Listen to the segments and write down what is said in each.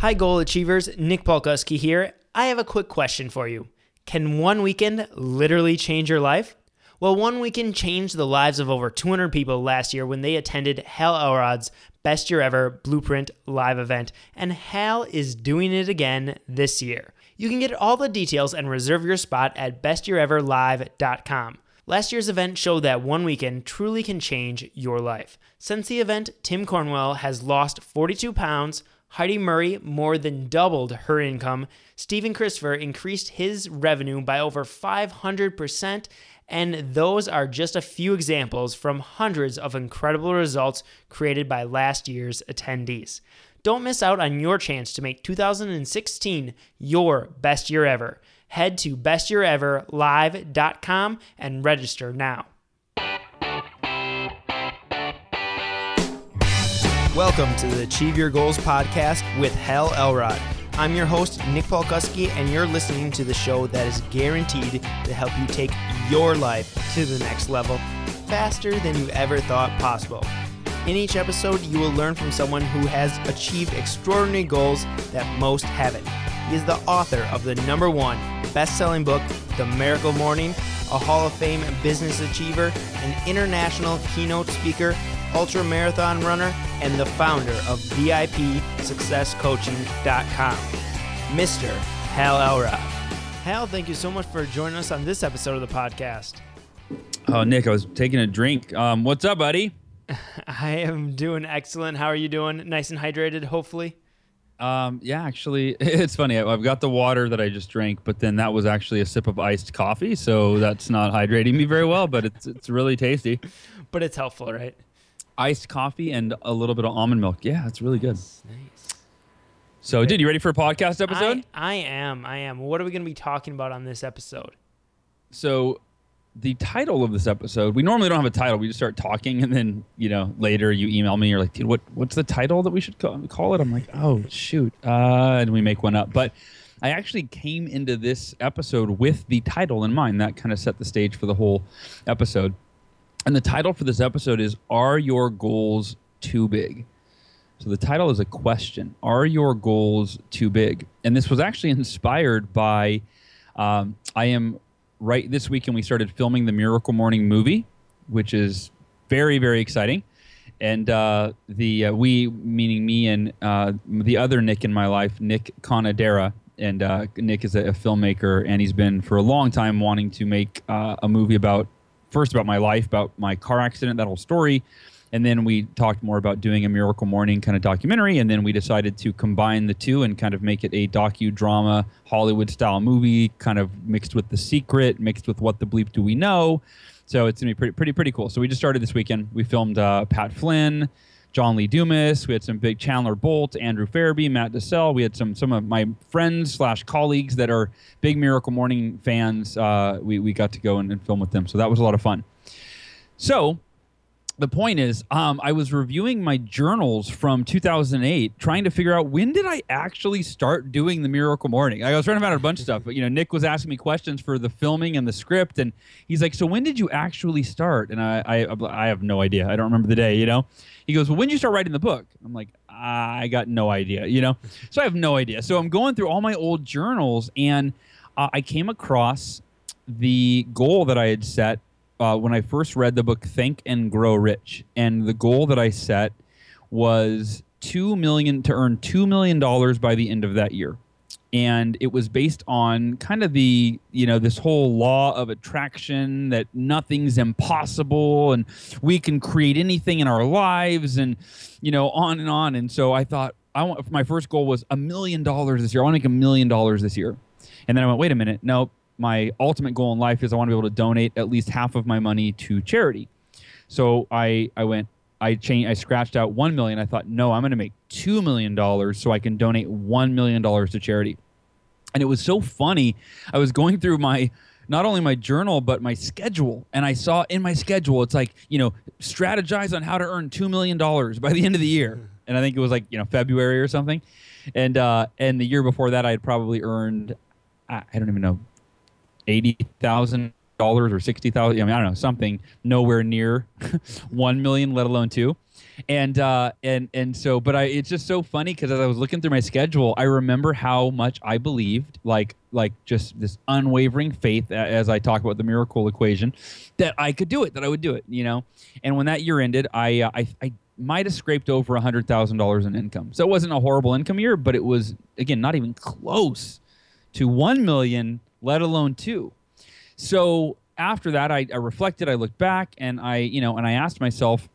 Hi, goal achievers. Nick Polkowski here. I have a quick question for you. Can one weekend literally change your life? Well, one weekend changed the lives of over 200 people last year when they attended Hal Elrod's Best Year Ever Blueprint live event, and Hal is doing it again this year. You can get all the details and reserve your spot at bestyeareverlive.com. Last year's event showed that one weekend truly can change your life. Since the event, Tim Cornwell has lost 42 pounds, Heidi Murray more than doubled her income, Stephen Christopher increased his revenue by over 500%, and those are just a few examples from hundreds of incredible results created by last year's attendees. Don't miss out on your chance to make 2016 your best year ever. Head to bestyeareverlive.com and register now. Welcome to the Achieve Your Goals podcast with Hal Elrod. I'm your host, Nick Polkowski, and you're listening to the show that is guaranteed to help you take your life to the next level faster than you ever thought possible. In each episode, you will learn from someone who has achieved extraordinary goals that most haven't. He is the author of the number one best selling book, The Miracle Morning, a Hall of Fame business achiever, an international keynote speaker, ultra marathon runner, and the founder of VIPSuccessCoaching.com, Mr. Hal Elrod. Hal, thank you so much for joining us on this episode of the podcast. Oh, Nick, I was taking a drink. Um, what's up, buddy? I am doing excellent. How are you doing? Nice and hydrated, hopefully. Um, yeah, actually, it's funny. I've got the water that I just drank, but then that was actually a sip of iced coffee, so that's not hydrating me very well. But it's it's really tasty. But it's helpful, right? Iced coffee and a little bit of almond milk. Yeah, it's really good. Nice. So, dude, you ready for a podcast episode? I, I am. I am. What are we going to be talking about on this episode? So, the title of this episode, we normally don't have a title. We just start talking, and then you know later you email me. You're like, dude, what what's the title that we should call, call it? I'm like, oh shoot, uh, and we make one up. But I actually came into this episode with the title in mind. That kind of set the stage for the whole episode. And the title for this episode is "Are Your Goals Too Big?" So the title is a question: Are your goals too big? And this was actually inspired by. Um, I am right this weekend we started filming the Miracle Morning movie, which is very very exciting. And uh, the uh, we meaning me and uh, the other Nick in my life, Nick Conadera, and uh, Nick is a, a, filmmaker, and he's been for a long time wanting to make uh, a movie about first about my life, about my car accident, that whole story. And then we talked more about doing a Miracle Morning kind of documentary. And then we decided to combine the two and kind of make it a docudrama, Hollywood style movie, kind of mixed with The Secret, mixed with What the Bleep Do We Know. So it's going to be pretty, pretty, pretty cool. So we just started this weekend. We filmed uh, Pat Flynn, John Lee Dumas. We had some big Chandler Bolt, Andrew Ferebee, Matt DeSalle. We had some some of my friends slash colleagues that are big Miracle Morning fans. Uh, we, we got to go and, and film with them. So that was a lot of fun. So the point is, um, I was reviewing my journals from 2008, trying to figure out when did I actually start doing the Miracle Morning. I was trying to find out a bunch of stuff, but you know, Nick was asking me questions for the filming and the script, and he's like, "So when did you actually start?" And I, I, I have no idea. I don't remember the day. You know, he goes, "Well, when did you start writing the book?" I'm like, "I got no idea." You know, so I have no idea. So I'm going through all my old journals, and uh, I came across the goal that I had set uh, when I first read the book Think and Grow Rich, and the goal that I set was two million to earn two million dollars by the end of that year, and it was based on kind of the you know this whole law of attraction that nothing's impossible and we can create anything in our lives and you know on and on. And so I thought I want my first goal was a million dollars this year. I want to make a million dollars this year, and then I went, wait a minute, no, my ultimate goal in life is I want to be able to donate at least half of my money to charity. So I I went I changed I scratched out 1 million. I thought, "No, I'm going to make 2 million dollars so I can donate 1 million dollars to charity." And it was so funny. I was going through my not only my journal but my schedule and I saw in my schedule it's like, you know, strategize on how to earn 2 million dollars by the end of the year. And I think it was like, you know, February or something. And uh and the year before that I had probably earned I don't even know eighty thousand dollars or sixty thousand. I mean, I don't know something nowhere near one million, let alone two. And uh, and and so, but I it's just so funny because as I was looking through my schedule, I remember how much I believed, like like just this unwavering faith, as I talk about the miracle equation, that I could do it, that I would do it, you know. And when that year ended, I uh, I, I might have scraped over a hundred thousand dollars in income. So it wasn't a horrible income year, but it was again not even close to one million, let alone two. So after that, I, I reflected, I looked back, and I you know, and I asked myself,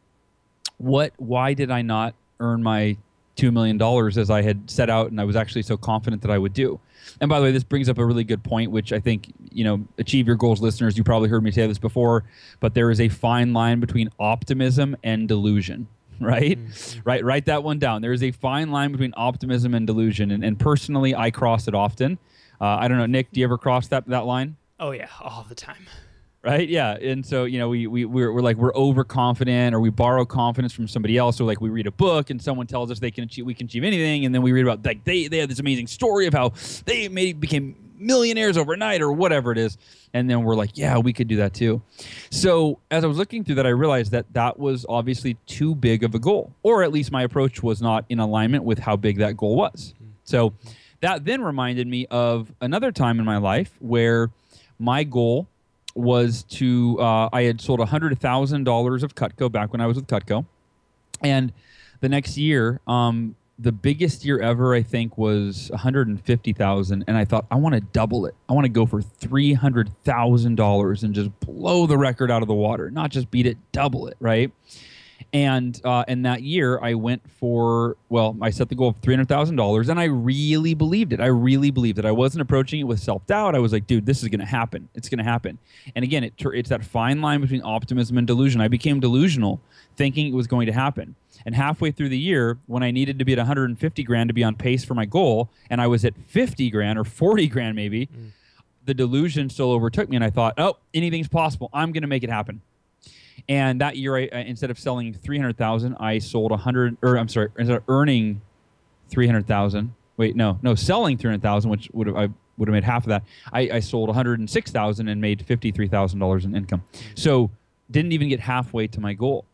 what? Why did I not earn my two million dollars as I had set out, and I was actually so confident that I would do? And by the way, this brings up a really good point, which I think you know, achieve your goals, listeners. You probably heard me say this before, but there is a fine line between optimism and delusion right? Mm-hmm. Right. Write that one down. There is a fine line between optimism and delusion, and, and personally, I cross it often. Uh, I don't know, Nick. Do you ever cross that that line? Oh yeah, all the time. Right. Yeah. And so you know, we we we're, we're like we're overconfident, or we borrow confidence from somebody else, or like we read a book and someone tells us they can achieve, we can achieve anything, and then we read about like they they have this amazing story of how they made became millionaires overnight or whatever it is and then we're like yeah we could do that too so as i was looking through that i realized that that was obviously too big of a goal or at least my approach was not in alignment with how big that goal was so that then reminded me of another time in my life where my goal was to uh, i had sold $100000 of cutco back when i was with cutco and the next year um, the biggest year ever, I think, was 150,000, and I thought I want to double it. I want to go for three hundred thousand dollars and just blow the record out of the water, not just beat it, double it, right? And uh, and that year, I went for well, I set the goal of three hundred thousand dollars, and I really believed it. I really believed it. I wasn't approaching it with self doubt. I was like, dude, this is going to happen. It's going to happen. And again, it, it's that fine line between optimism and delusion. I became delusional, thinking it was going to happen and halfway through the year, when I needed to be at 150 grand to be on pace for my goal, and I was at 50 grand or 40 grand maybe, mm. the delusion still overtook me, and I thought, oh, anything's possible. I'm going to make it happen. And that year, I, uh, instead of selling 300,000, I sold 100, or I'm sorry, instead of earning 300,000, wait, no, no, selling 300,000, which would have, I would have made half of that. I, I sold 106,000 and made $53,000 in income. So didn't even get halfway to my goal.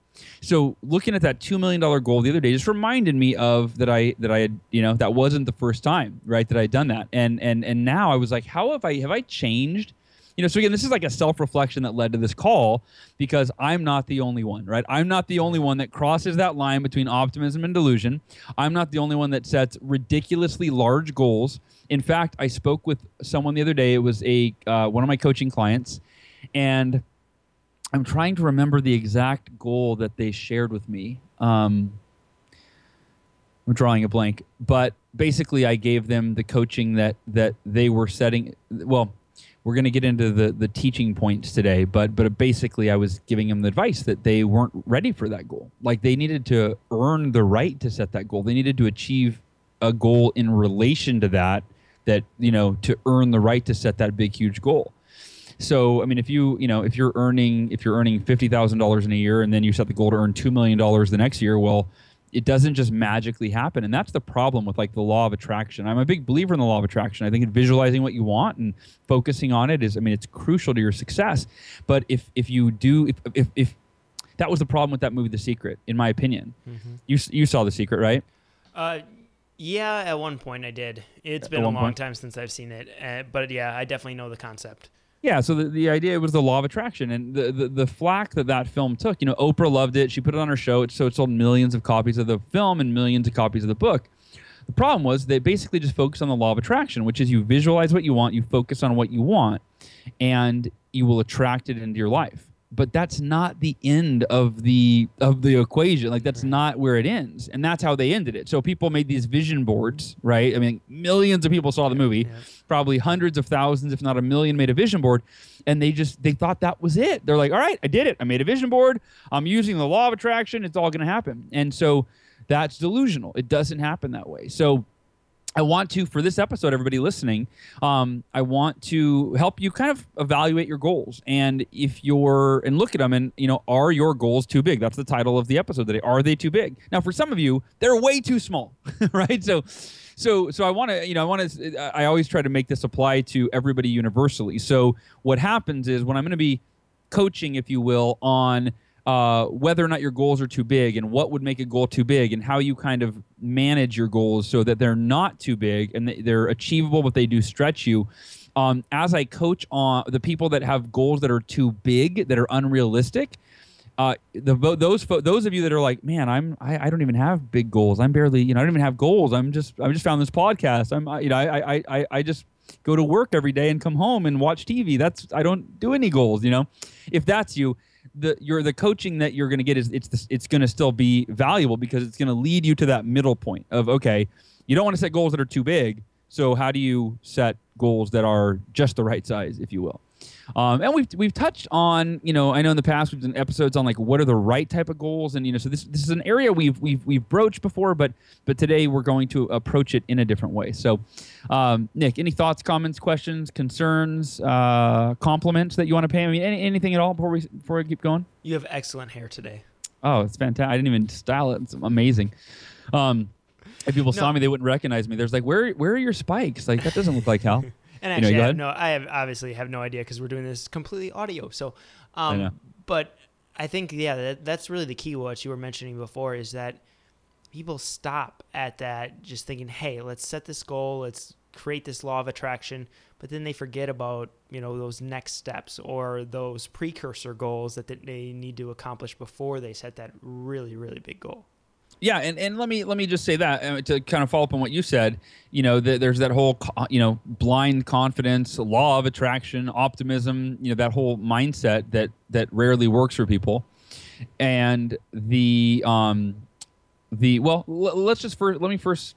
So looking at that two million dollar goal the other day just reminded me of that I that I had you know that wasn't the first time right that I had done that and and and now I was like how have I have I changed you know so again this is like a self-reflection that led to this call because i'm not the only one right i'm not the only one that crosses that line between optimism and delusion i'm not the only one that sets ridiculously large goals in fact i spoke with someone the other day it was a uh, one of my coaching clients and I'm trying to remember the exact goal that they shared with me. Um, I'm drawing a blank, but basically, I gave them the coaching that that they were setting. Well, we're going to get into the the teaching points today, but but basically, I was giving them the advice that they weren't ready for that goal. Like they needed to earn the right to set that goal. They needed to achieve a goal in relation to that. That you know to earn the right to set that big huge goal. So I mean, if you you know if you're earning if you're earning fifty thousand dollars in a year and then you set the goal to earn two million dollars the next year, well, it doesn't just magically happen, and that's the problem with like the law of attraction. I'm a big believer in the law of attraction. I think visualizing what you want and focusing on it is, I mean, it's crucial to your success. But if if you do if if, if that was the problem with that movie, The Secret, in my opinion. Mm-hmm. You you saw The Secret, right? Uh, yeah, at one point I did. It's at been a long point? time since I've seen it, uh, but yeah, I definitely know the concept. Yeah, so the, the idea was the law of attraction and the, the, the flack that that film took. You know, Oprah loved it. She put it on her show. So it sold millions of copies of the film and millions of copies of the book. The problem was they basically just focused on the law of attraction, which is you visualize what you want, you focus on what you want, and you will attract it into your life but that's not the end of the of the equation. Like that's not where it ends. And that's how they ended it. So people made these vision boards right? I mean millions of people saw the movie. yeah. probably hundreds of thousands if not a million made a vision board. And they just they thought that was it. They're like all right i did it. I made a vision board. I'm using the law of attraction. It's all going to happen. And so that's delusional. It doesn't happen that way. So I want to, for this episode, everybody listening, um, I want to help you kind of evaluate your goals. And if you're, and look at them and, you know, are your goals too big? That's the title of the episode today. Are they too big? Now, for some of you, they're way too small, right? So, so, so I want to, you know, I want to, I always try to make this apply to everybody universally. So what happens is when I'm going to be coaching, if you will, on, uh, whether or not your goals are too big and what would make a goal too big and how you kind of manage your goals so that they're not too big and they're achievable but they do stretch you um, as i coach on the people that have goals that are too big that are unrealistic uh, the those those of you that are like, man, I'm I, I don't even have big goals. I'm barely, you know, I don't even have goals. I'm just I just found this podcast. I'm you know I I I I just go to work every day and come home and watch TV. That's I don't do any goals. You know, if that's you, the you're the coaching that you're going to get is it's the, it's going to still be valuable because it's going to lead you to that middle point of okay, you don't want to set goals that are too big. So how do you set goals that are just the right size, if you will? Um, and we've we've touched on you know I know in the past we've done episodes on like what are the right type of goals and you know so this this is an area we've we've we've broached before but but today we're going to approach it in a different way. So, um, Nick, any thoughts, comments, questions, concerns, uh, compliments that you want to pay? I mean, any, anything at all before we before we keep going? You have excellent hair today. Oh, it's fantastic! I didn't even style it. It's amazing. Um, if people no. saw me, they wouldn't recognize me. There's like, where where are your spikes? Like that doesn't look like Hal. And actually, you know, I have no, I have obviously have no idea because we're doing this completely audio. So, um, I but I think yeah, that, that's really the key. What you were mentioning before is that people stop at that, just thinking, hey, let's set this goal, let's create this law of attraction, but then they forget about you know those next steps or those precursor goals that they need to accomplish before they set that really really big goal. Yeah, and, and let me let me just say that uh, to kind of follow up on what you said. You know, the, there's that whole you know blind confidence, law of attraction, optimism. You know, that whole mindset that that rarely works for people. And the um, the well, l- let's just first let me first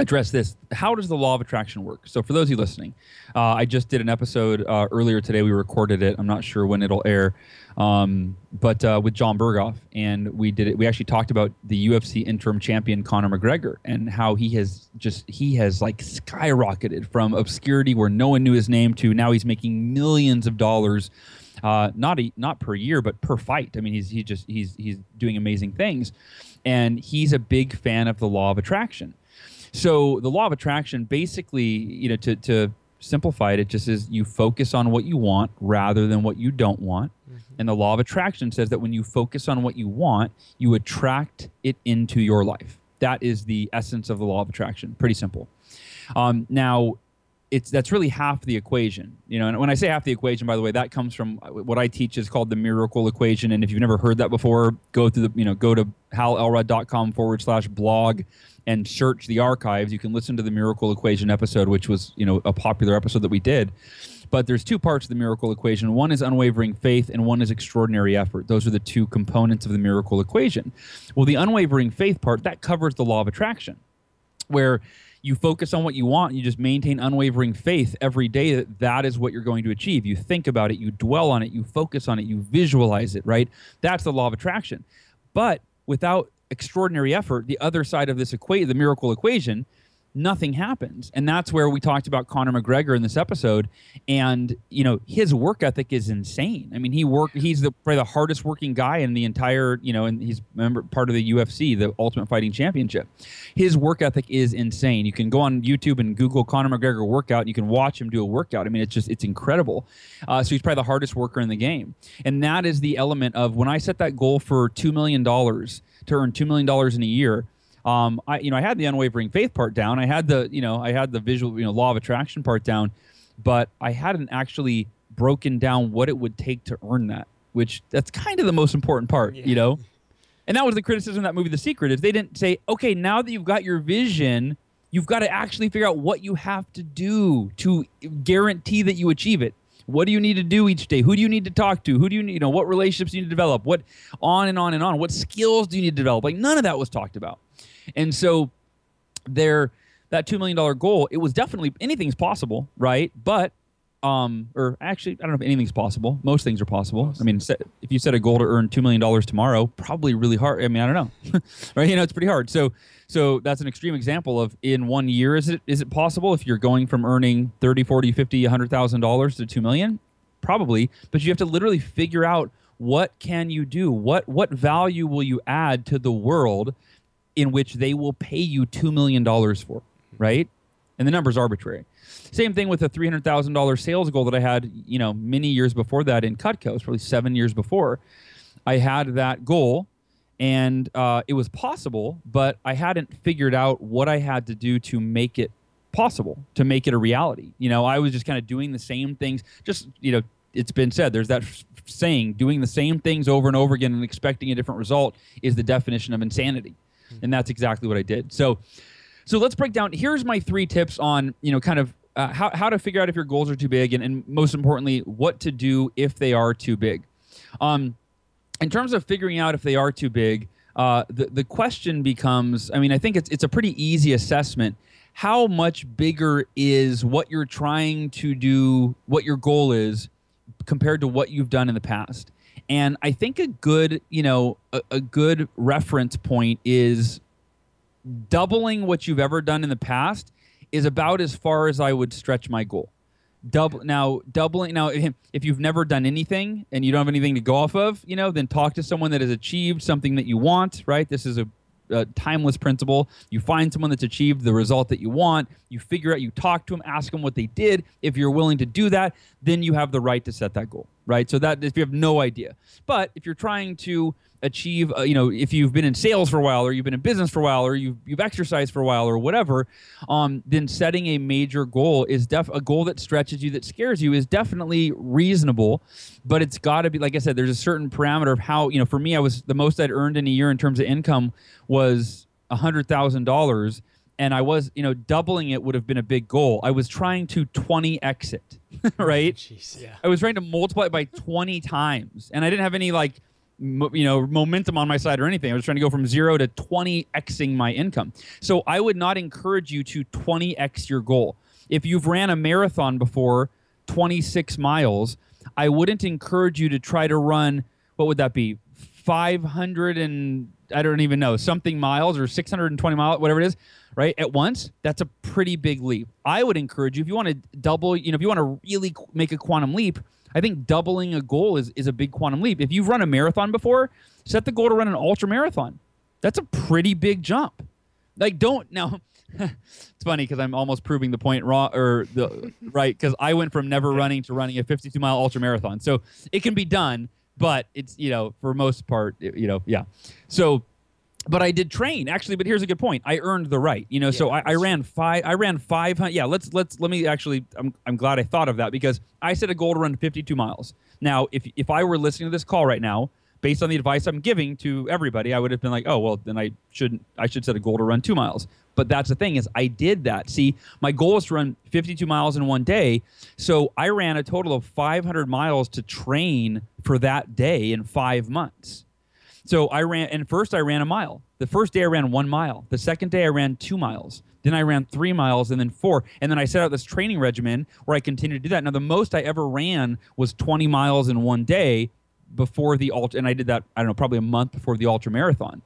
address this. How does the law of attraction work? So, for those of you listening, uh, I just did an episode uh, earlier today. We recorded it. I'm not sure when it'll air, um, but uh, with John Berghoff, and we did it. We actually talked about the UFC interim champion Conor McGregor and how he has just he has like skyrocketed from obscurity where no one knew his name to now he's making millions of dollars. Uh, not a, not per year, but per fight. I mean, he's he just he's he's doing amazing things, and he's a big fan of the law of attraction. So the law of attraction basically, you know, to, to simplify it, it just is you focus on what you want rather than what you don't want. Mm-hmm. And the law of attraction says that when you focus on what you want, you attract it into your life. That is the essence of the law of attraction. Pretty simple. Um, now, it's that's really half the equation you know and when i say half the equation by the way that comes from what i teach is called the miracle equation and if you've never heard that before go to the you know go to halelrod.com forward slash blog and search the archives, you can listen to the Miracle Equation episode, which was you know a popular episode that we did. But there's two parts of the miracle equation. One is unwavering faith, and one is extraordinary effort. Those are the two components of the miracle equation. Well, the unwavering faith part that covers the law of attraction, where you focus on what you want you just maintain unwavering faith every day that that is what you're going to achieve you think about it you dwell on it you focus on it you visualize it right that's the law of attraction but without extraordinary effort, the other side of this equation, the miracle equation, nothing happens. And that's where we talked about Conor McGregor in this episode. And, you know, his work ethic is insane. I mean, he work he's the probably the hardest working guy in the entire, you know, and he's member part of the UFC, the Ultimate Fighting Championship. His work ethic is insane. You can go on YouTube and Google Conor McGregor workout and you can watch him do a workout. I mean, it's just it's incredible. Uh, so he's probably the hardest worker in the game. And that is the element of when I set that goal for two million dollars to earn two million dollars in a year um, I you know I had the unwavering faith part down. I had the you know I had the visual you know law of attraction part down, but I hadn't actually broken down what it would take to earn that. Which that's kind of the most important part, yeah. you know. And that was the criticism of that movie, The Secret, is they didn't say, okay, now that you've got your vision, you've got to actually figure out what you have to do to guarantee that you achieve it. What do you need to do each day? Who do you need to talk to? Who do you need, you know, what relationships do you need to develop? What on and on and on. What skills do you need to develop? Like none of that was talked about. And so there that $2 million goal, it was definitely anything's possible, right? But um, or actually, I don't know if anything's possible. Most things are possible. I mean, set, if you set a goal to earn two million dollars tomorrow, probably really hard. I mean, I don't know, right? You know, it's pretty hard. So, so that's an extreme example of in one year, is it is it possible if you're going from earning 30, 40, 50, 100,000 dollars to 2 million? Probably, but you have to literally figure out what can you do? What what value will you add to the world in which they will pay you 2 million dollars for, right? And the number's arbitrary. Same thing with a three hundred thousand dollars sales goal that I had, you know, many years before that in Cutco, It's probably seven years before. I had that goal, and uh, it was possible, but I hadn't figured out what I had to do to make it possible, to make it a reality. You know, I was just kind of doing the same things. Just you know, it's been said. There's that saying: doing the same things over and over again and expecting a different result is the definition of insanity. And that's exactly what I did. So. So let's break down. Here's my three tips on, you know, kind of uh, how, how to figure out if your goals are too big and, and most importantly what to do if they are too big um, in terms of figuring out if they are too big uh, the, the question becomes i mean i think it's, it's a pretty easy assessment how much bigger is what you're trying to do what your goal is compared to what you've done in the past and i think a good you know a, a good reference point is doubling what you've ever done in the past is about as far as I would stretch my goal. Double now, doubling now. If you've never done anything and you don't have anything to go off of, you know, then talk to someone that has achieved something that you want. Right? This is a, a timeless principle. You find someone that's achieved the result that you want. You figure out. You talk to them. Ask them what they did. If you're willing to do that, then you have the right to set that goal. Right? So that if you have no idea, but if you're trying to achieve, uh, you know, if you've been in sales for a while or you've been in business for a while or you've, you've exercised for a while or whatever, um, then setting a major goal is def a goal that stretches you, that scares you is definitely reasonable, but it's got to be, like I said, there's a certain parameter of how, you know, for me, I was the most I'd earned in a year in terms of income was a hundred thousand dollars and I was, you know, doubling it would have been a big goal. I was trying to 20 exit, right? Jeez, yeah. I was trying to multiply it by 20 times, and I didn't have any like you know momentum on my side or anything. I was trying to go from zero to 20xing my income. So I would not encourage you to 20x your goal. If you've ran a marathon before, 26 miles, I wouldn't encourage you to try to run. What would that be? 500 and I don't even know something miles or 620 miles, whatever it is, right? At once, that's a pretty big leap. I would encourage you if you want to double, you know, if you want to really make a quantum leap I think doubling a goal is, is a big quantum leap. If you've run a marathon before, set the goal to run an ultra marathon. That's a pretty big jump. Like, don't now. it's funny because I'm almost proving the point wrong or the right because I went from never running to running a 52 mile ultra marathon. So it can be done, but it's you know for most part you know yeah. So but I did train actually. But here's a good point. I earned the right, you know. Yeah, so I, I, ran five. I ran five hundred. Yeah, let's let's let me actually. I'm I'm glad I thought of that because I set a goal to run 52 miles. Now, if if I were listening to this call right now, based on the advice I'm giving to everybody, I would have been like, oh well, then I shouldn't. I should set a goal to run two miles. But that's the thing is, I did that. See, my goal is to run 52 miles in one day, so I ran a total of 500 miles to train for that day in five months. So I ran, and first I ran a mile. The first day I ran one mile. The second day I ran two miles. Then I ran three miles and then four. And then I set out this training regimen where I continued to do that. Now, the most I ever ran was 20 miles in one day before the ultra, and I did that, I don't know, probably a month before the ultra marathon.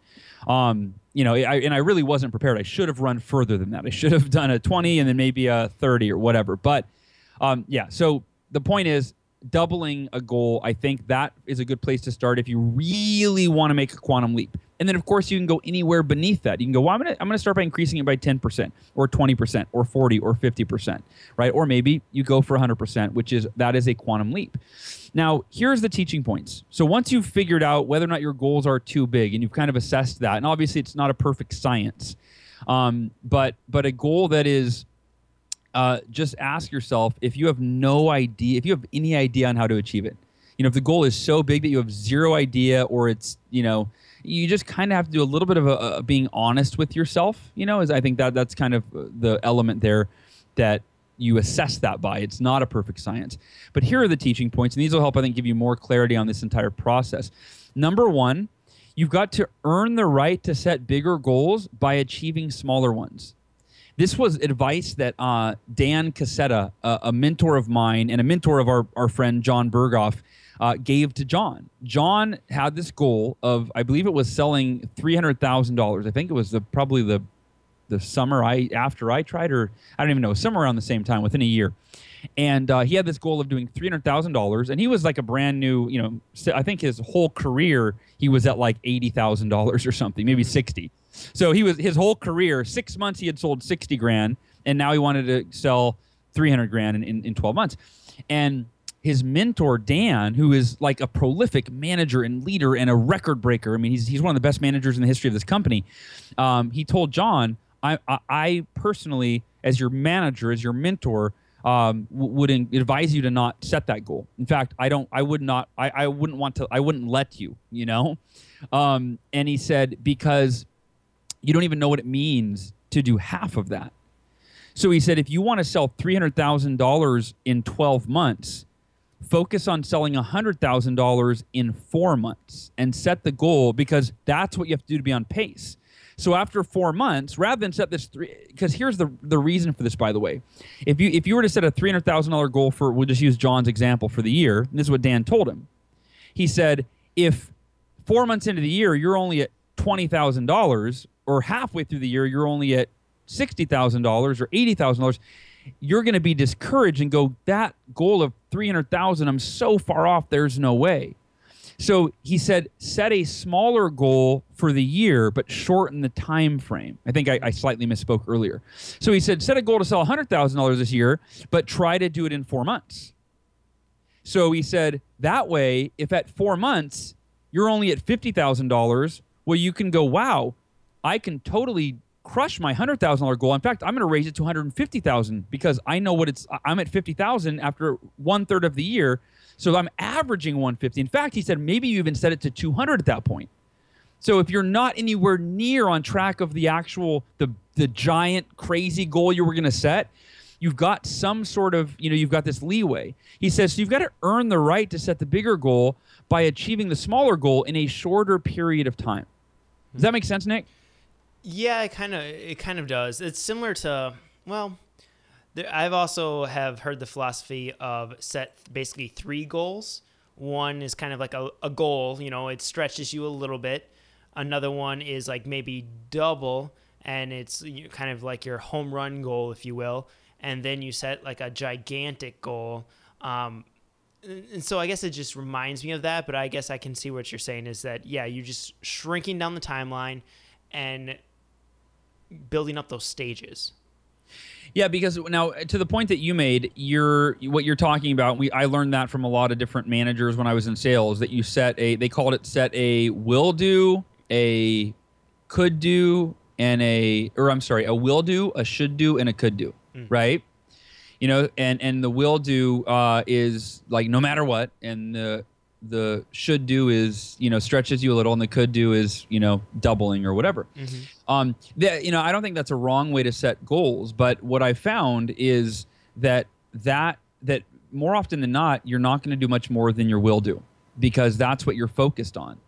Um, you know, I, and I really wasn't prepared. I should have run further than that. I should have done a 20 and then maybe a 30 or whatever. But um, yeah, so the point is, doubling a goal, I think that is a good place to start if you really want to make a quantum leap. And then, of course, you can go anywhere beneath that. You can go, well, I'm going to I'm gonna start by increasing it by 10% or 20% or 40 or 50%, right? Or maybe you go for 100%, which is that is a quantum leap. Now, here's the teaching points. So once you've figured out whether or not your goals are too big and you've kind of assessed that, and obviously it's not a perfect science, um, but but a goal that is uh, just ask yourself if you have no idea, if you have any idea on how to achieve it. You know, if the goal is so big that you have zero idea, or it's you know, you just kind of have to do a little bit of a, a being honest with yourself. You know, is I think that that's kind of the element there that you assess that by. It's not a perfect science. But here are the teaching points, and these will help, I think, give you more clarity on this entire process. Number one, you've got to earn the right to set bigger goals by achieving smaller ones. This was advice that uh, Dan Cassetta, a mentor of mine and a mentor of our, our friend John Berghoff, uh, gave to John. John had this goal of, I believe it was selling three hundred thousand dollars. I think it was the probably the the summer I after I tried, or I don't even know, somewhere around the same time, within a year. And uh, he had this goal of doing three hundred thousand dollars, and he was like a brand new, you know, I think his whole career he was at like eighty thousand dollars or something, maybe sixty. So he was his whole career, six months he had sold sixty grand, and now he wanted to sell three hundred grand in, in, in twelve months. And his mentor Dan, who is like a prolific manager and leader and a record breaker. I mean, he's he's one of the best managers in the history of this company. Um, he told John, I, I, I personally, as your manager, as your mentor, um, would advise you to not set that goal. In fact, I don't. I would not. I, I wouldn't want to. I wouldn't let you. You know. Um, and he said because you don't even know what it means to do half of that. So he said if you want to sell three hundred thousand dollars in twelve months, focus on selling $100,000 in four months and set the goal because that's what you have to do to be on pace. So after four months, rather than set this three, because here's the the reason for this, by the way, if you if you were to set a three hundred thousand dollar goal for, we'll just use John's example for the year. this is what Dan told him. He said, if four months into the year you're only at twenty thousand dollars, or halfway through the year you're only at sixty thousand dollars or eighty thousand dollars, you're going to be discouraged and go, that goal of 300,000, I'm so far off, there's no way. So he said, set a smaller goal for the year, but shorten the time frame. I think I, I slightly misspoke earlier. So he said, set a goal to sell $100,000 this year, but try to do it in four months. So he said, that way, if at four months you're only at $50,000, well, you can go, wow, I can totally crush my hundred thousand dollar goal. In fact, I'm going to raise it to 150,000 because I know what it's. I'm at 50,000 after one third of the year, so I'm averaging 150. In fact, he said maybe you even set it to 200 at that point. So if you're not anywhere near on track of the actual the the giant crazy goal you were going to set, you've got some sort of you know you've got this leeway. He says so you've got to earn the right to set the bigger goal by achieving the smaller goal in a shorter period of time. Does that make sense, Nick? Yeah, it kind of it kind of does. It's similar to well, I've also have heard the philosophy of set basically three goals. One is kind of like a, a goal, you know, it stretches you a little bit. Another one is like maybe double, and it's kind of like your home run goal, if you will. And then you set like a gigantic goal. Um, and so I guess it just reminds me of that, but I guess I can see what you're saying is that yeah, you're just shrinking down the timeline and building up those stages. Yeah, because now to the point that you made, you're what you're talking about. We I learned that from a lot of different managers when I was in sales. That you set a they called it set a will do, a could do, and a or I'm sorry, a will do, a should do, and a could do. Mm. Right. You know, and and the will do uh, is like no matter what, and the the should do is you know stretches you a little and the could do is you know doubling or whatever mm-hmm. um that you know i don't think that's a wrong way to set goals but what i found is that that that more often than not you're not going to do much more than your will do because that's what you're focused on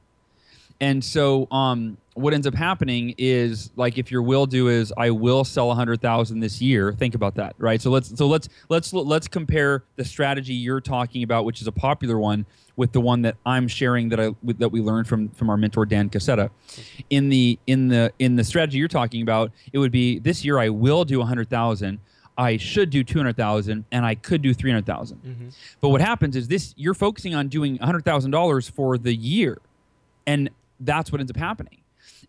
and so um, what ends up happening is like if your will do is I will sell 100,000 this year, think about that, right? So let's so let's let's let's compare the strategy you're talking about which is a popular one with the one that I'm sharing that I that we learned from from our mentor Dan Cassetta. In the in the in the strategy you're talking about, it would be this year I will do 100,000. I should do 200,000 and I could do 300,000. Mm-hmm. But what happens is this you're focusing on doing $100,000 for the year. And that's what ends up happening.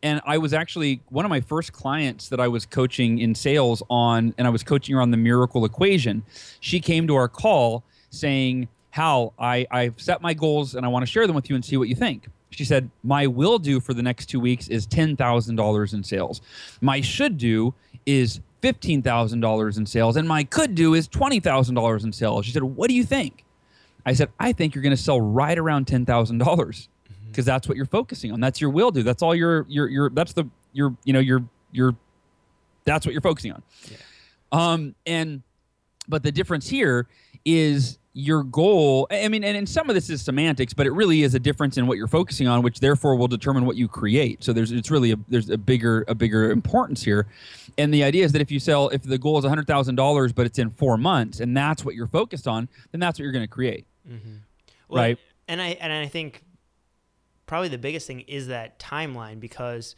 And I was actually one of my first clients that I was coaching in sales on, and I was coaching her on the miracle equation. She came to our call saying, Hal, I, I've set my goals and I want to share them with you and see what you think. She said, My will do for the next two weeks is $10,000 in sales. My should do is $15,000 in sales. And my could do is $20,000 in sales. She said, What do you think? I said, I think you're going to sell right around $10,000 because that's what you're focusing on. That's your will do. That's all your your your that's the your you know your your that's what you're focusing on. Yeah. Um and but the difference here is your goal i mean and, and some of this is semantics but it really is a difference in what you're focusing on which therefore will determine what you create so there's it's really a, there's a bigger a bigger importance here and the idea is that if you sell if the goal is $100000 but it's in four months and that's what you're focused on then that's what you're going to create Mm-hmm. Well, Right. And I and I think probably the biggest thing is that timeline because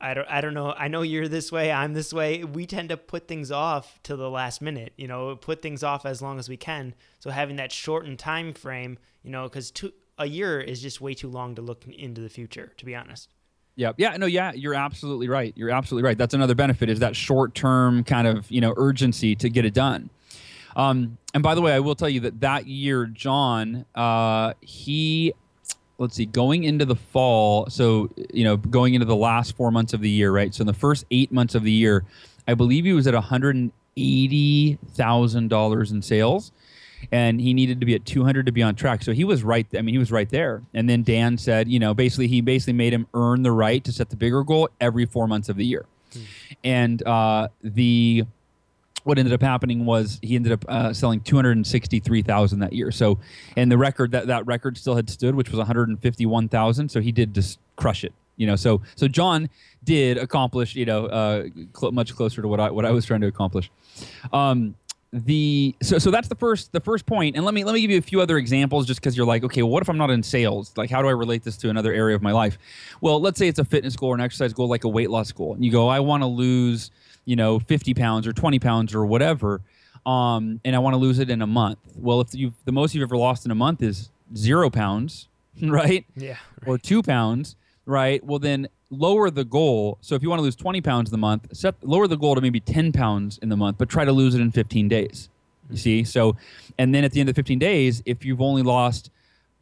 I don't I don't know I know you're this way I'm this way we tend to put things off till the last minute you know put things off as long as we can so having that shortened time frame you know because a year is just way too long to look into the future to be honest Yeah, yeah, no, yeah, you're absolutely right. You're absolutely right. That's another benefit is that short-term kind of you know urgency to get it done. Um, and by the way, I will tell you that that year, John, uh, he, let's see, going into the fall, so you know, going into the last four months of the year, right? So in the first eight months of the year, I believe he was at one hundred eighty thousand dollars in sales and he needed to be at 200 to be on track. So he was right. I mean, he was right there. And then Dan said, you know, basically he basically made him earn the right to set the bigger goal every four months of the year. And uh, the what ended up happening was he ended up uh, selling 263,000 that year. So, and the record that that record still had stood, which was 151,000. So he did just crush it. You know, so so John did accomplish, you know, uh, cl- much closer to what I what I was trying to accomplish. Um, the so so that's the first the first point and let me let me give you a few other examples just because you're like okay well, what if i'm not in sales like how do i relate this to another area of my life well let's say it's a fitness goal or an exercise goal like a weight loss goal and you go i want to lose you know 50 pounds or 20 pounds or whatever um, and i want to lose it in a month well if you the most you've ever lost in a month is zero pounds right yeah or two pounds, right? Well, then lower the goal. So if you want to lose 20 pounds in the month, set lower the goal to maybe 10 pounds in the month, but try to lose it in 15 days. You see? So, and then at the end of 15 days, if you've only lost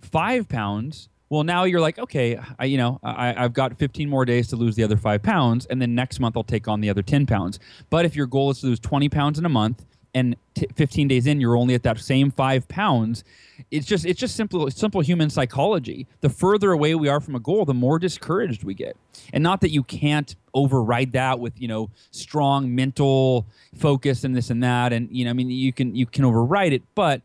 five pounds, well, now you're like, okay, I, you know, I, I've got 15 more days to lose the other five pounds, and then next month I'll take on the other 10 pounds. But if your goal is to lose 20 pounds in a month, and t- 15 days in you're only at that same five pounds it's just it's just simple simple human psychology the further away we are from a goal the more discouraged we get and not that you can't override that with you know strong mental focus and this and that and you know i mean you can you can override it but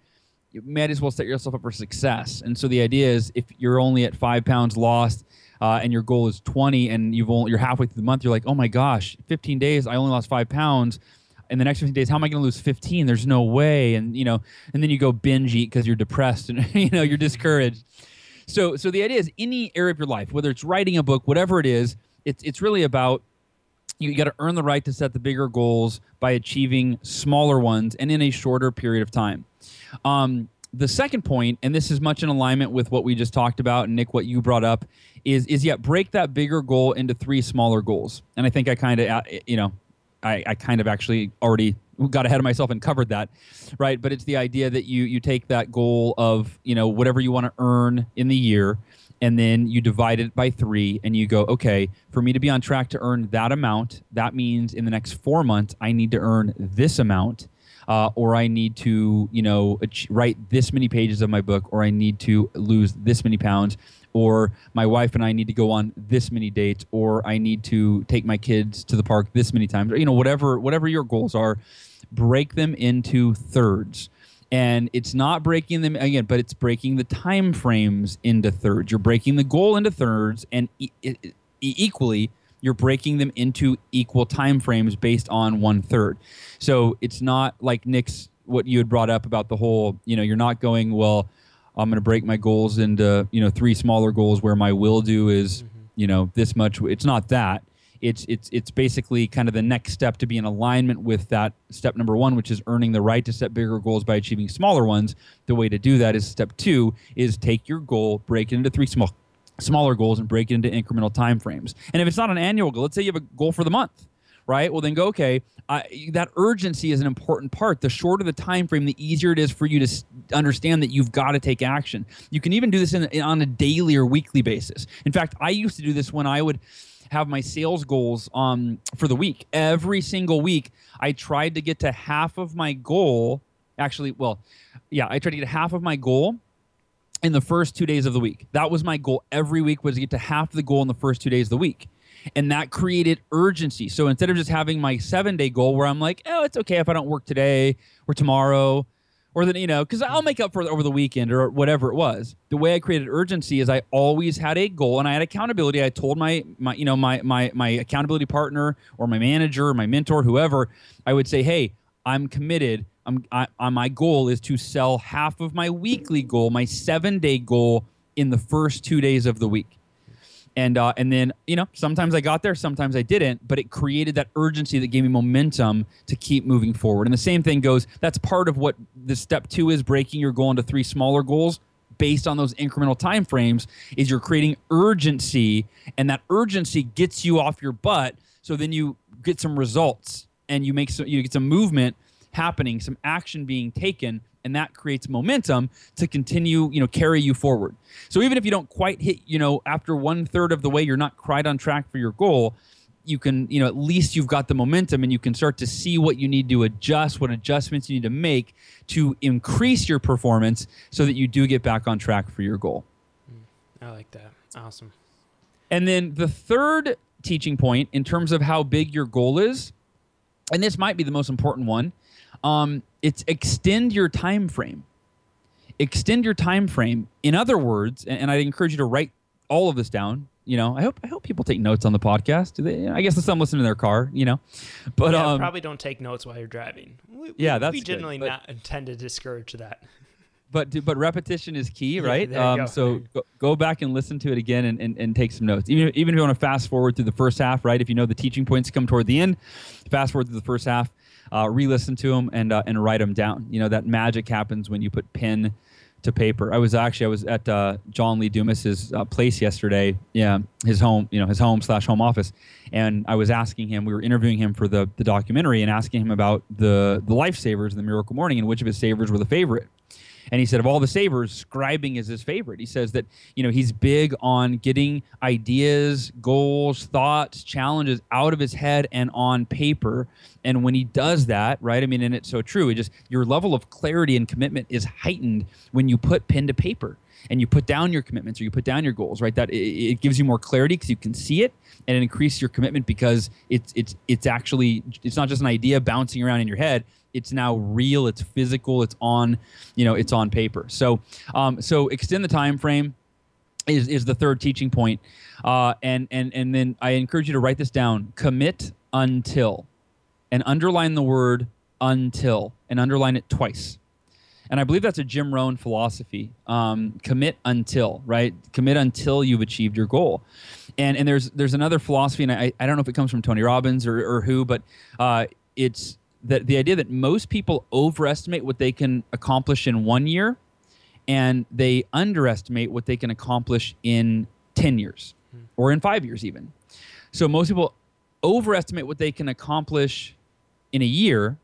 you might as well set yourself up for success. And so the idea is if you're only at five pounds lost uh, and your goal is 20 and you've only, you're halfway through the month you're like oh my gosh 15 days i only lost five pounds. In the next 15 days how am i going to lose 15 there's no way. And you know and then you go binge eat because you're depressed and you know you're discouraged. So so the idea is any area of your life whether it's writing a book whatever it is it's it's really about you got to earn the right to set the bigger goals by achieving smaller ones and in a shorter period of time um, the second point, and this is much in alignment with what we just talked about, and Nick, what you brought up, is is yet break that bigger goal into three smaller goals. And I think I kind of, you know, I, I kind of actually already got ahead of myself and covered that, right? But it's the idea that you you take that goal of you know whatever you want to earn in the year, and then you divide it by three, and you go, okay, for me to be on track to earn that amount, that means in the next four months I need to earn this amount uh, or I need to, you know, write this many pages of my book, or I need to lose this many pounds, or my wife and I need to go on this many dates, or I need to take my kids to the park this many times, or you know, whatever whatever your goals are, break them into thirds. And it's not breaking them again, but it's breaking the time frames into thirds. You're breaking the goal into thirds, and e- e- equally you're breaking them into equal time frames based on one third. So it's not like Nick's what you had brought up about the whole, you know, you're not going, well, I'm going to break my goals into, you know, three smaller goals where my will do is, mm-hmm. you know, this much. It's not that. It's it's it's basically kind of the next step to be in alignment with that step number 1 which is earning the right to set bigger goals by achieving smaller ones. The way to do that is step 2 is take your goal, break it into three small smaller goals and break it into incremental time frames. And if it's not an annual goal, let's say you have a goal for the month, right? Well, then go okay. I, that urgency is an important part. The shorter the time frame, the easier it is for you to understand that you've got to take action. You can even do this in, in, on a daily or weekly basis. In fact, I used to do this when I would have my sales goals um, for the week. Every single week, I tried to get to half of my goal. Actually, well, yeah, I tried to get half of my goal in the first two days of the week. That was my goal every week was to get to half the goal in the first two days of the week. And that created urgency. So instead of just having my seven day goal where I'm like, oh, it's okay if I don't work today or tomorrow or then you know because i'll make up for it over the weekend or whatever it was the way i created urgency is i always had a goal and i had accountability i told my my you know my my my accountability partner or my manager or my mentor whoever i would say hey i'm committed i'm I, I, my goal is to sell half of my weekly goal my seven day goal in the first two days of the week and uh, and then you know sometimes I got there, sometimes I didn't, but it created that urgency that gave me momentum to keep moving forward. And the same thing goes. That's part of what the step two is: breaking your goal into three smaller goals based on those incremental time frames. Is you're creating urgency, and that urgency gets you off your butt. So then you get some results, and you make some you get some movement happening, some action being taken and that creates momentum to continue you know carry you forward. So even if you don't quite hit you know after one third of the way you're not quite on track for your goal you can you know at least you've got the momentum and you can start to see what you need to adjust what adjustments you need to make to increase your performance so that you do get back on track for your goal. Mm, I like that. Awesome. And then the third teaching point in terms of how big your goal is and this might be the most important one. Um, it's extend your time frame. Extend your time frame. In other words and, and i encourage you to write all of this down you know. I hope i hope people take notes on the podcast. Do they i guess some listen in their car you know. But yeah, um, probably don't take notes while you're driving. We, yeah that's we generally good, not intend to discourage that but but repetition is key right yeah, um, go. so go, go, back and listen to it again and, and, and take some notes even, even if you want to fast forward through the first half right if you know the teaching points come toward the end fast forward through the first half uh, re-listen to them and uh, and write them down. You know that magic happens when you put pen to paper. I was actually I was at uh, John Lee Dumas's uh, place yesterday. Yeah, his home, you know, his home slash home office, and I was asking him. We were interviewing him for the the documentary and asking him about the the lifesavers in the Miracle Morning and which of his savers were the favorite. And he said of all the savers, scribing is his favorite. He says that you know he's big on getting ideas, goals, thoughts, challenges out of his head and on paper. And when he does that, right? I mean, and it's so true. It just your level of clarity and commitment is heightened when you put pen to paper and you put down your commitments or you put down your goals right that it, it gives you more clarity because you can see it and it increases your commitment because it's it's it's actually it's not just an idea bouncing around in your head it's now real it's physical it's on you know it's on paper so um, so extend the time frame is, is the third teaching point uh, and and and then i encourage you to write this down commit until and underline the word until and underline it twice and I believe that's a Jim Rohn philosophy. Um, commit until, right? Commit until you've achieved your goal. And and there's there's another philosophy, and I, I don't know if it comes from Tony Robbins or, or who, but uh, it's that the idea that most people overestimate what they can accomplish in one year, and they underestimate what they can accomplish in ten years hmm. or in five years even. So most people overestimate what they can accomplish in a year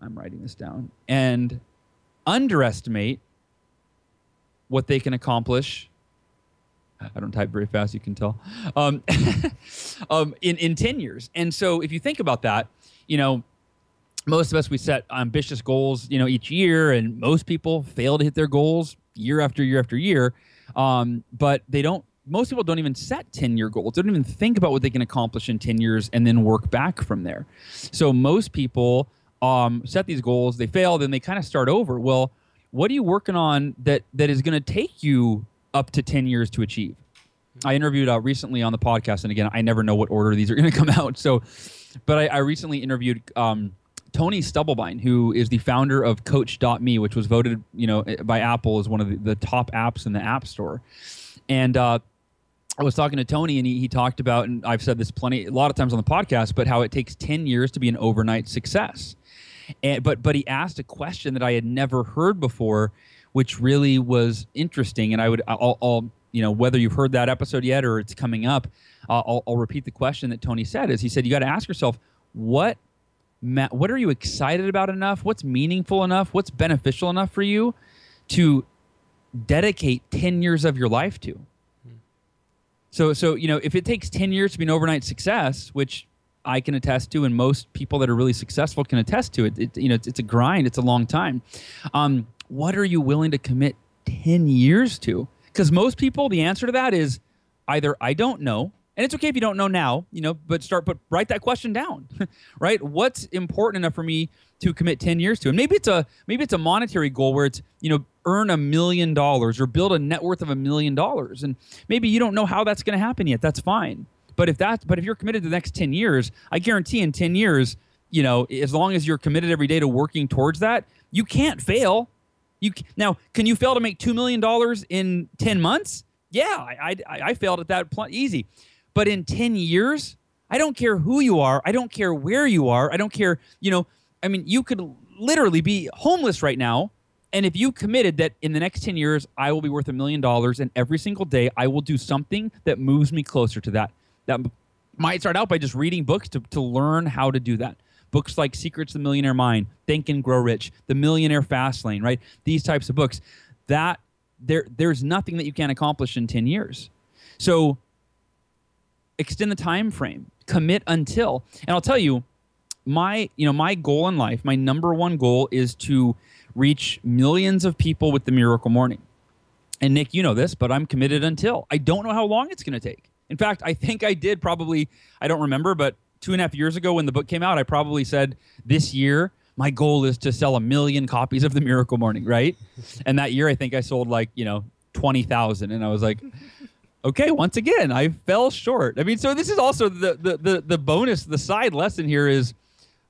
I'm writing this down, and underestimate what they can accomplish. I don't type very fast, you can tell. Um, um, in in ten years, and so if you think about that, you know, most of us we set ambitious goals, you know, each year, and most people fail to hit their goals year after year after year. Um, but they don't. Most people don't even set ten year goals. They don't even think about what they can accomplish in ten years, and then work back from there. So most people um, set these goals, they fail, then they kind of start over. Well, what are you working on that that is going to take you up to 10 years to achieve? I interviewed uh, recently on the podcast, and again, I never know what order these are going to come out. So, but I, I recently interviewed um, Tony Stubblebine, who is the founder of Coach.me, which was voted, you know, by Apple as one of the, the top apps in the App Store. And uh, I was talking to Tony, and he, he talked about, and I've said this plenty, a lot of times on the podcast, but how it takes 10 years to be an overnight success. And, but but he asked a question that I had never heard before, which really was interesting. And I would I'll, I'll you know whether you've heard that episode yet or it's coming up, uh, I'll, I'll repeat the question that Tony said. Is he said you got to ask yourself what what are you excited about enough? What's meaningful enough? What's beneficial enough for you to dedicate 10 years of your life to? So, so you know, if it takes 10 years to be an overnight success, which I can attest to, and most people that are really successful can attest to it. it you know, it's, it's, a grind. It's a long time. Um, what are you willing to commit ten years to? Because most people, the answer to that is either I don't know, and it's okay if you don't know now, you know, but start but write that question down, right? What's important enough for me to commit 10 years to? And maybe it's a maybe it's a monetary goal where it's, you know, earn a million dollars or build a net worth of a million dollars. And maybe you don't know how that's going to happen yet. That's fine. But if that but if you're committed to the next 10 years, I guarantee in 10 years, you know, as long as you're committed every day to working towards that, you can't fail. You now, can you fail to make 2 million dollars in 10 months? Yeah, I, I, I failed at that pl- easy. But in 10 years, I don't care who you are. I don't care where you are. I don't care, you know, I mean, you could literally be homeless right now. And if you committed that in the next 10 years, I will be worth a million dollars and every single day I will do something that moves me closer to that. That might start out by just reading books to, to learn how to do that. Books like Secrets of the Millionaire Mind, Think and Grow Rich, The Millionaire Fast Lane, right? These types of books. That there there's nothing that you can't accomplish in 10 years. So extend the time frame commit until and i'll tell you my you know my goal in life my number one goal is to reach millions of people with the miracle morning and nick you know this but i'm committed until i don't know how long it's going to take in fact i think i did probably i don't remember but two and a half years ago when the book came out i probably said this year my goal is to sell a million copies of the miracle morning right and that year i think i sold like you know 20000 and i was like okay, once again, I fell short. I mean, so this is also the the the, the bonus, the side lesson here is,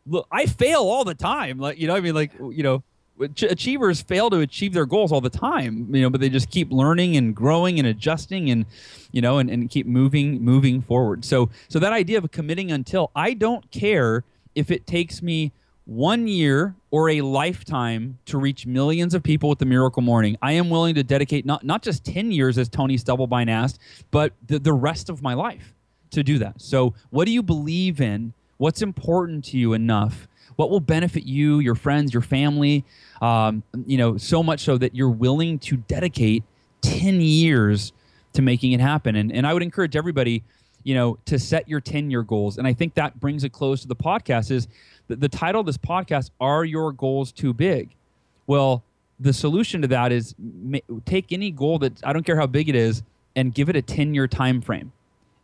look, I fail all the time. Like you know, I mean, like you know, achievers fail to achieve their goals all the time. You know, but they just keep learning and growing and adjusting and you know and, and keep moving moving forward. So so that idea of committing until I don't care if it takes me one year or a lifetime to reach millions of people with the miracle morning. I am willing to dedicate not, not just 10 years, as Tony Stubblebine asked, but the, the rest of my life to do that. So, what do you believe in? What's important to you enough? What will benefit you, your friends, your family? Um, you know, so much so that you're willing to dedicate 10 years to making it happen. And, and I would encourage everybody, you know, to set your 10 year goals. And I think that brings it close to the podcast is the, the title of this podcast, Are Your Goals Too Big? Well, the solution to that is ma- take any goal that I don't care how big it is and give it a 10 year time frame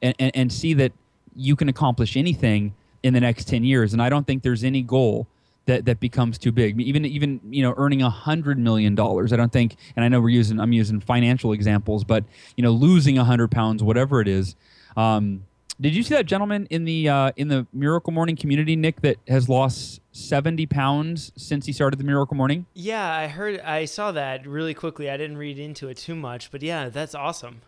and, and, and see that you can accomplish anything in the next 10 years. And I don't think there's any goal that, that becomes too big. Even even you know earning a hundred million dollars, I don't think. And I know we're using I'm using financial examples, but you know losing a hundred pounds, whatever it is, um, did you see that gentleman in the uh, in the Miracle Morning community, Nick, that has lost seventy pounds since he started the Miracle Morning? Yeah, I heard. I saw that really quickly. I didn't read into it too much, but yeah, that's awesome.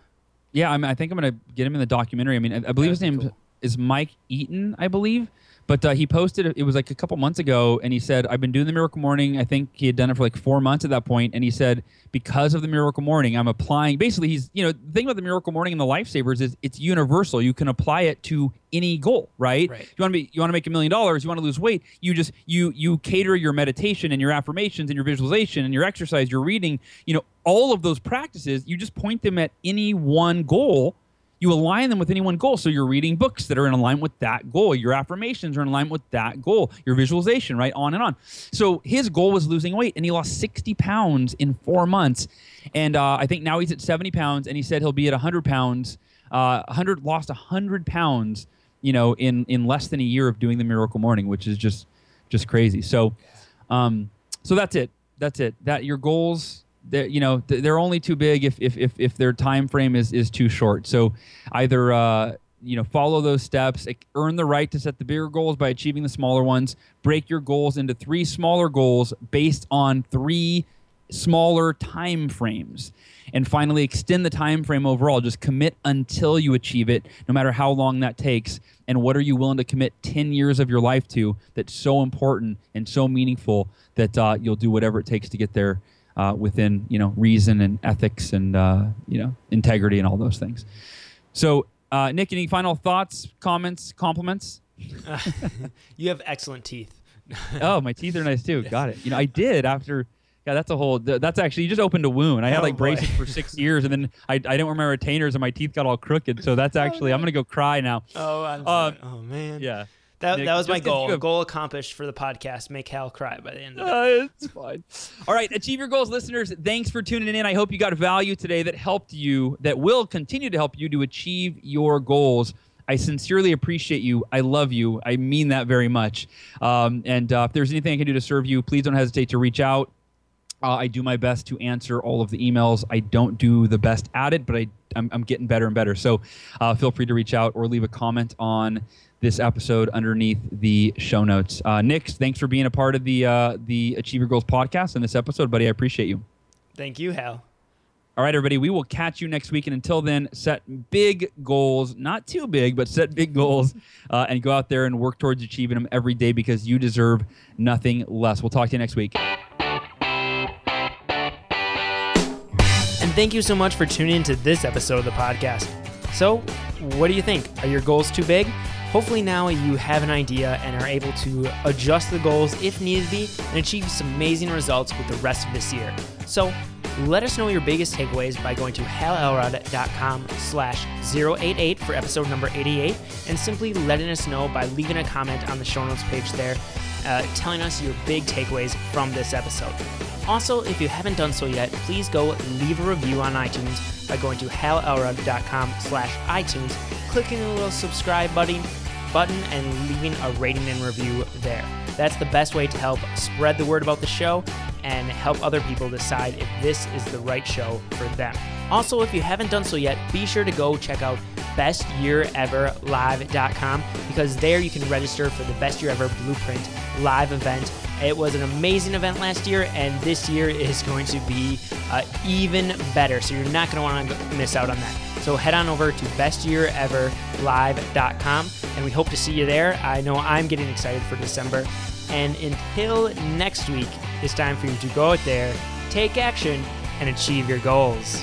Yeah, I, mean, I think I'm gonna get him in the documentary. I mean, I, I believe That'd his name cool. Is Mike Eaton, I believe. But uh, he posted it was like a couple months ago, and he said, "I've been doing the Miracle Morning. I think he had done it for like four months at that point, and he said because of the Miracle Morning, I'm applying. Basically, he's you know the thing about the Miracle Morning and the Lifesavers is it's universal. You can apply it to any goal, right? right. You want to be you want to make a million dollars, you want to lose weight. You just you you cater your meditation and your affirmations and your visualization and your exercise, your reading. You know all of those practices. You just point them at any one goal." You align them with any one goal. So you're reading books that are in alignment with that goal. Your affirmations are in alignment with that goal. Your visualization, right? On and on. So his goal was losing weight, and he lost 60 pounds in four months. And uh, I think now he's at 70 pounds, and he said he'll be at 100 pounds. Uh, 100 lost 100 pounds, you know, in in less than a year of doing the Miracle Morning, which is just just crazy. So, um, so that's it. That's it. That your goals they're, you know they're only too big if, if, if, if their time frame is, is too short. So either uh, you know follow those steps earn the right to set the bigger goals by achieving the smaller ones. Break your goals into three smaller goals based on three smaller time frames. And finally extend the time frame overall. Just commit until you achieve it no matter how long that takes. And what are you willing to commit 10 years of your life to that's so important and so meaningful that uh, you'll do whatever it takes to get there uh, within you know reason and ethics and uh, you know integrity and all those things. So, uh, Nick, any final thoughts, comments, compliments? you have excellent teeth. oh, my teeth are nice too. Got it. You know, I did after. Yeah, that's a whole. That's actually you just opened a wound. I had oh, like braces for six years, and then I, I didn't wear my retainers, and my teeth got all crooked. So that's oh, actually I'm gonna go cry now. Oh, I'm um, oh man. Yeah. That, Nick, that was my just 'cause you goal. have- Goal accomplished for the podcast. Make Hal cry by the end of it. Uh, it's fine. All right, Achieve Your Goals listeners, thanks for tuning in. I hope you got value today that helped you, that will continue to help you to achieve your goals. I sincerely appreciate you. I love you. I mean that very much. Um, and uh, if there's anything I can do to serve you, please don't hesitate to reach out. Uh, I do my best to answer all of the emails. I don't do the best at it, but I, I'm, I'm getting better and better. So uh, feel free to reach out or leave a comment on this episode underneath the show notes. Uh, Nick, thanks for being a part of the uh, the Achieve Your Goals podcast in this episode, buddy. I appreciate you. Thank you, Hal. All right, everybody, we will catch you next week. And until then, set big goals, not too big, but set big goals uh, and go out there and work towards achieving them every day because you deserve nothing less. We'll talk to you next week. And thank you so much for tuning into this episode of the podcast. So, what do you think? Are your goals too big? Hopefully, now you have an idea and are able to adjust the goals if needed be and achieve some amazing results with the rest of this year. So, let us know your biggest takeaways by going to halelrod.com slash 088 for episode number 88 and simply letting us know by leaving a comment on the show notes page there uh, telling us your big takeaways from this episode. Also, if you haven't done so yet, please go leave a review on iTunes by going to halelrod.com slash iTunes, clicking the little subscribe button, button and leaving a rating and review there. That's the best way to help spread the word about the show and help other people decide if this is the right show for them. Also, if you haven't done so yet, be sure to go check out bestyeareverlive.com because there you can register for the Best Year Ever Blueprint live event. It was an amazing event last year, and this year is going to be uh, even better. So you're not going to want to miss out on that. So head on over to bestyeareverlive.com, and we hope to see you there. I know I'm getting excited for December. And until next week, it's time for you to go out there, take action, and achieve your goals.